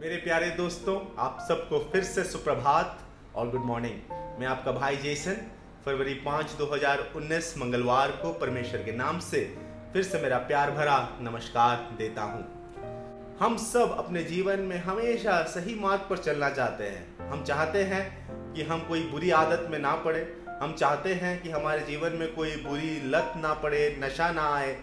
मेरे प्यारे दोस्तों, आप सबको फिर से सुप्रभात और गुड मॉर्निंग मैं आपका भाई जेसन, फरवरी पाँच 2019 मंगलवार को परमेश्वर के नाम से फिर से मेरा प्यार भरा नमस्कार देता हूँ। हम सब अपने जीवन में हमेशा सही मार्ग पर चलना चाहते हैं। हम चाहते हैं कि हम कोई बुरी आदत में ना पड़े। हम चाहते हैं कि हमारे जीवन में कोई बुरी लत ना पड़े, नशा ना आए।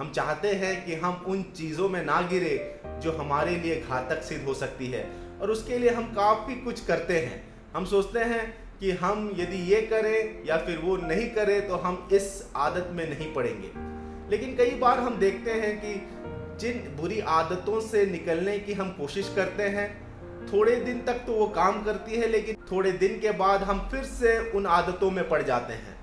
हम चाहते हैं कि हम उन चीज़ों में ना गिरे जो हमारे लिए घातक सिद्ध हो सकती है। और उसके लिए हम काफ़ी कुछ करते हैं। हम सोचते हैं कि हम यदि ये करें या फिर वो नहीं करें तो हम इस आदत में नहीं पड़ेंगे। लेकिन कई बार हम देखते हैं कि जिन बुरी आदतों से निकलने की हम कोशिश करते हैं, थोड़े दिन तक तो वो काम करती है, लेकिन थोड़े दिन के बाद हम फिर से उन आदतों में पड़ जाते हैं।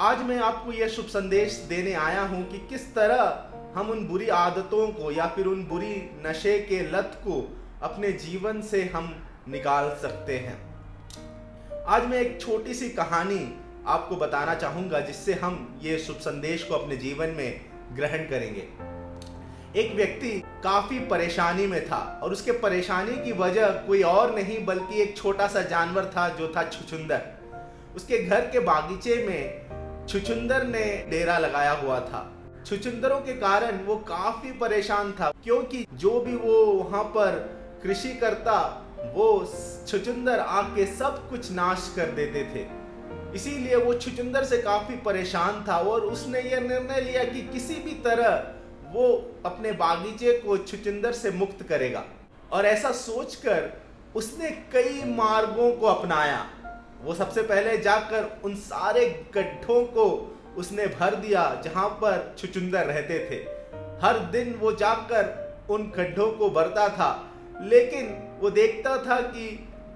आज मैं आपको यह शुभ संदेश देने आया हूँ कि किस तरह हम उन बुरी आदतों को या फिर उन बुरी नशे के लत को अपने जीवन से हम निकाल सकते हैं। आज मैं एक छोटी सी कहानी आपको बताना चाहूँगा, जिससे हम ये शुभ संदेश को अपने जीवन में ग्रहण करेंगे। एक व्यक्ति काफ़ी परेशानी में था और उसके परेशानी की वजह कोई और नहीं, बल्कि एक छोटा सा जानवर था जो था छुछुंदर। उसके घर के बागीचे में छुचुंदर ने डेरा लगाया हुआ था। छुचुंदरों के कारण वो काफ़ी परेशान था, क्योंकि जो भी वो वहाँ पर कृषि करता, वो छुचुंदर आके सब कुछ नाश कर देते थे। इसीलिए वो छुचुंदर से काफ़ी परेशान था और उसने ये निर्णय लिया कि किसी भी तरह वो अपने बागीचे को छुचुंदर से मुक्त करेगा। और ऐसा सोचकर उसने कई मार्गों को अपनाया। वो सबसे पहले जाकर उन सारे गड्ढों को उसने भर दिया जहाँ पर छुचुंदर रहते थे। हर दिन वो जाकर उन गड्ढों को भरता था, लेकिन वो देखता था कि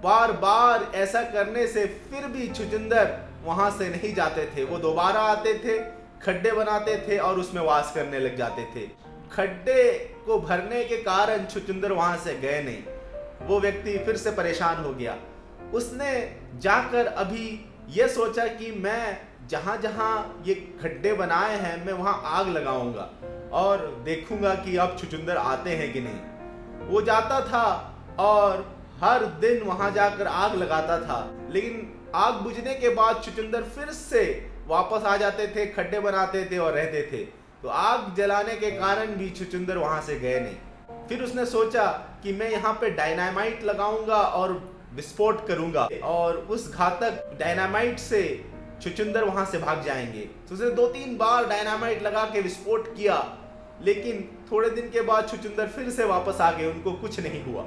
बार बार ऐसा करने से फिर भी छुचुंदर वहाँ से नहीं जाते थे। वो दोबारा आते थे, खड्डे बनाते थे और उसमें वास करने लग जाते थे। खड्डे को भरने के कारण छुचुंदर वहाँ से गए नहीं। वो व्यक्ति फिर से परेशान हो गया। उसने जाकर अभी ये सोचा कि मैं जहाँ जहाँ ये खड्डे बनाए हैं, मैं वहाँ आग लगाऊँगा और देखूँगा कि अब छुचुंदर आते हैं कि नहीं। वो जाता था और हर दिन वहाँ जाकर आग लगाता था। लेकिन आग बुझने के बाद छुचुंदर फिर से वापस आ जाते थे, खड्डे बनाते थे और रहते थे। तो आग जलाने के कारण भी छुचुंदर वहाँ से गए नहीं। फिर उसने सोचा कि मैं यहाँ पे डायनामाइट लगाऊँगा और विस्फोट करूँगा। और उस घातक डायनामाइट से छुचुंदर वहाँ से भाग जाएँगे। तो उसने दो तीन बार डायनामाइट लगा के विस्फोट किया। लेकिन थोड़े दिन के बाद छुचुंदर फिर से वापस आ गए, उनको कुछ नहीं हुआ।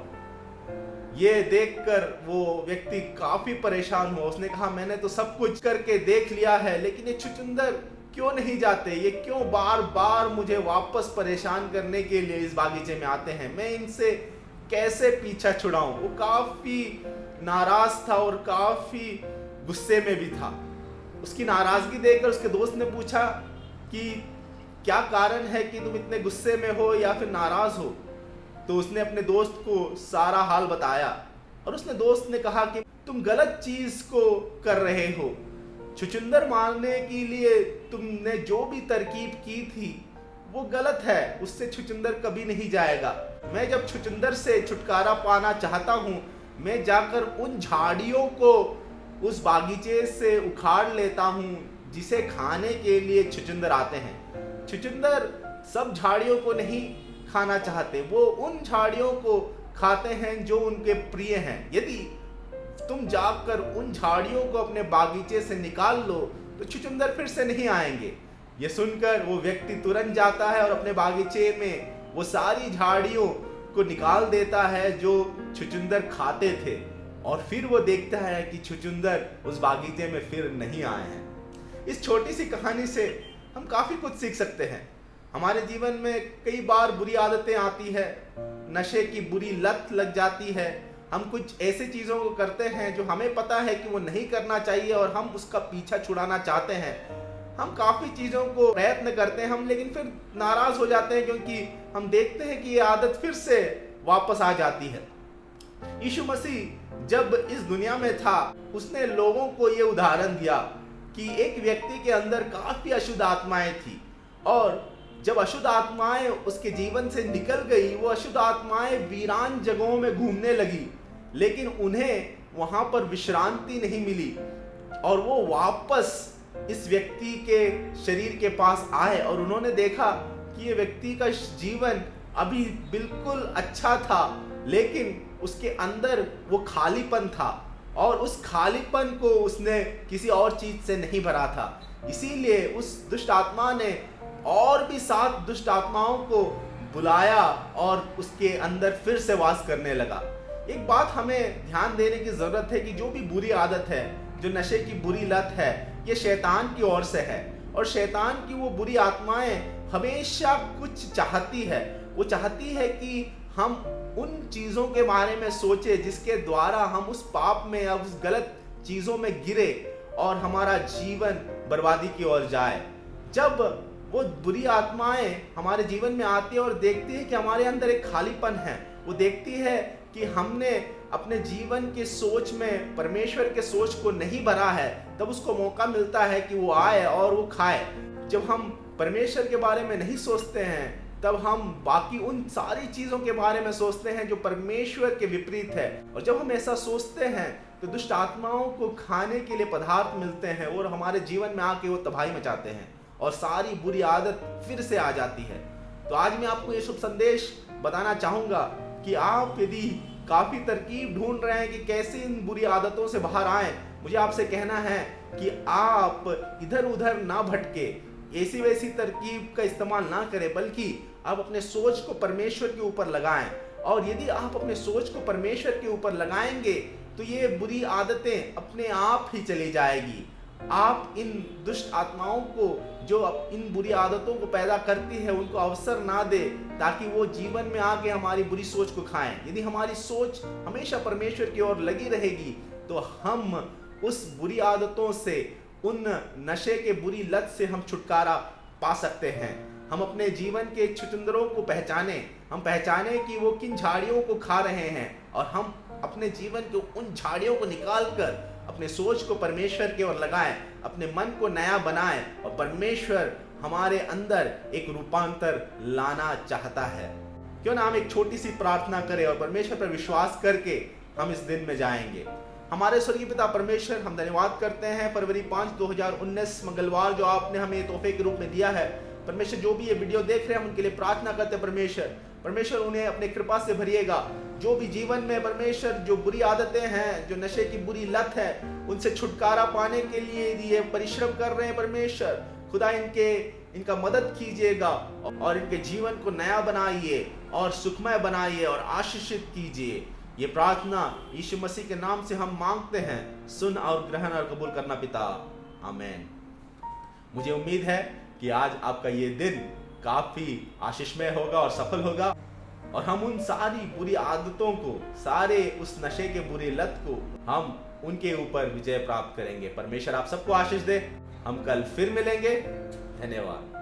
ये देखकर वो व्यक्ति काफ़ी परेशान हुआ। उसने कहा, मैंने तो सब कुछ करके देख लिया है, लेकिन ये छुचुंदर क्यों नहीं जाते? ये क्यों बार बार मुझे वापस परेशान करने के लिए इस बागीचे में आते हैं? मैं इनसे कैसे पीछा छुड़ाऊं? वो काफ़ी नाराज़ था और काफ़ी गुस्से में भी था। उसकी नाराज़गी देखकर उसके दोस्त ने पूछा कि क्या कारण है कि तुम इतने गुस्से में हो या फिर नाराज़ हो? तो उसने अपने दोस्त को सारा हाल बताया और उसने दोस्त ने कहा कि तुम गलत चीज़ को कर रहे हो। छुचुंदर मारने के लिए तुमने जो भी तरकीब की थी वो गलत है, उससे छुचुंदर कभी नहीं जाएगा। मैं जब छुचुंदर से छुटकारा पाना चाहता हूँ, मैं जाकर उन झाड़ियों को उस बागीचे से उखाड़ लेता हूँ, जिसे खाने के लिए छुचुंदर आते हैं। छुचुंदर सब झाड़ियों को नहीं खाना चाहते, वो उन झाड़ियों को खाते हैं जो उनके प्रिय हैं। यदि तुम जाकर उन झाड़ियों को अपने बागीचे से निकाल लो तो छुचंदर फिर से नहीं आएँगे। ये सुनकर वो व्यक्ति तुरंत जाता है और अपने बागीचे में वो सारी झाड़ियों को निकाल देता है जो छुचुंदर खाते थे। और फिर वो देखता है कि छुचुंदर उस बागीचे में फिर नहीं आए हैं। इस छोटी सी कहानी से हम काफ़ी कुछ सीख सकते हैं। हमारे जीवन में कई बार बुरी आदतें आती है, नशे की बुरी लत लग जाती है। हम कुछ ऐसे चीज़ों को करते हैं जो हमें पता है कि वो नहीं करना चाहिए और हम उसका पीछा छुड़ाना चाहते हैं। हम काफ़ी चीज़ों को प्रयत्न करते हैं हम, लेकिन फिर नाराज़ हो जाते हैं क्योंकि हम देखते हैं कि ये आदत फिर से वापस आ जाती है। यीशु मसीह जब इस दुनिया में था, उसने लोगों को ये उदाहरण दिया कि एक व्यक्ति के अंदर काफ़ी अशुद्ध आत्माएँ थी और जब अशुद्ध आत्माएँ उसके जीवन से निकल गई, वो अशुद्ध आत्माएँ वीरान जगहों में घूमने लगी, लेकिन उन्हें वहाँ पर विश्रांति नहीं मिली और वो वापस इस व्यक्ति के शरीर के पास आए और उन्होंने देखा कि ये व्यक्ति का जीवन अभी बिल्कुल अच्छा था, लेकिन उसके अंदर वो खालीपन था और उस खालीपन को उसने किसी और चीज़ से नहीं भरा था। इसीलिए उस दुष्ट आत्मा ने और भी सात दुष्ट आत्माओं को बुलाया और उसके अंदर फिर से वास करने लगा। एक बात हमें ध्यान देने की ज़रूरत है कि जो भी बुरी आदत है, जो नशे की बुरी लत है ये शैतान की ओर से है। और शैतान की वो बुरी आत्माएँ हमेशा कुछ चाहती है। वो चाहती है कि हम उन चीज़ों के बारे में सोचे जिसके द्वारा हम उस पाप में या उस गलत चीज़ों में गिरे और हमारा जीवन बर्बादी की ओर जाए। जब वो बुरी आत्माएँ हमारे जीवन में आती है और देखती है कि हमारे अंदर एक खालीपन है, वो देखती है कि हमने अपने जीवन के सोच में, परमेश्वर के सोच को नहीं भरा है, तब उसको मौका मिलता है कि वो आए और वो खाए। जब हम परमेश्वर के बारे में नहीं सोचते हैं, तब हम बाकी उन सारी चीज़ों के बारे में सोचते हैं जो परमेश्वर के विपरीत है। और जब हम ऐसा सोचते हैं तो दुष्ट आत्माओं को खाने के लिए पदार्थ मिलते हैं और हमारे जीवन में आके वो तबाही मचाते हैं और सारी बुरी आदत फिर से आ जाती है। तो आज मैं आपको ये शुभ संदेश बताना चाहूँगा कि आप यदि काफ़ी तरकीब ढूंढ रहे हैं कि कैसे इन बुरी आदतों से बाहर आए। मुझे आपसे कहना है कि आप इधर उधर ना भटके ऐसी वैसी तरकीब का इस्तेमाल ना करें, बल्कि आप अपने सोच को परमेश्वर के ऊपर लगाएँ। और यदि आप अपने सोच को परमेश्वर के ऊपर लगाएँगे तो ये बुरी आदतें अपने आप ही चली जाएगी। आप इन दुष्ट आत्माओं को, जो इन बुरी आदतों को पैदा करती है, उनको अवसर ना दे, ताकि वो जीवन में आके हमारी बुरी सोच को खाएँ। यदि हमारी सोच हमेशा परमेश्वर की ओर लगी रहेगी तो हम उस बुरी आदतों से, उन नशे के बुरी लत से हम छुटकारा पा सकते हैं। हम अपने जीवन के छुचंदरों को पहचाने, हम पहचाने कि वो किन झाड़ियों को खा रहे हैं, और हम अपने जीवन के उन झाड़ियों को निकाल कर अपने सोच को परमेश्वर की ओर लगाएँ, अपने मन को नया बनाएँ और परमेश्वर हमारे अंदर एक रूपांतर लाना चाहता है। क्यों ना हम एक छोटी सी प्रार्थना करें और परमेश्वर पर विश्वास करके हम इस दिन में जाएँगे। हमारे स्वर्गीय पिता परमेश्वर, हम धन्यवाद करते हैं। फरवरी पाँच, दो मंगलवार जो आपने हमें तोहफे के रूप में दिया है, परमेश्वर जो भी ये वीडियो देख रहे हैं उनके लिए प्रार्थना करते हैं। परमेश्वर परमेश्वर उन्हें अपने कृपा से भरिएगा। जो भी जीवन में परमेश्वर जो बुरी आदतें हैं, जो नशे की बुरी लत है, उनसे छुटकारा पाने के लिए ये परिश्रम कर रहे हैं परमेश्वर, खुदा इनके, इनका मदद कीजिएगा और इनके जीवन को नया बनाइए और सुखमय बनाइए और आशीषित कीजिए। ये प्रार्थना यीशु मसीह के नाम से हम मांगते हैं। सुन और ग्रहण और कबूल करना पिता। आमेन। मुझे उम्मीद है कि आज आपका ये दिन काफ़ी आशीषमय होगा और सफल होगा। और हम उन सारी बुरी आदतों को, सारे उस नशे के बुरी लत को, हम उनके ऊपर विजय प्राप्त करेंगे। परमेश्वर आप सबको आशीष दे। हम कल फिर मिलेंगे। धन्यवाद।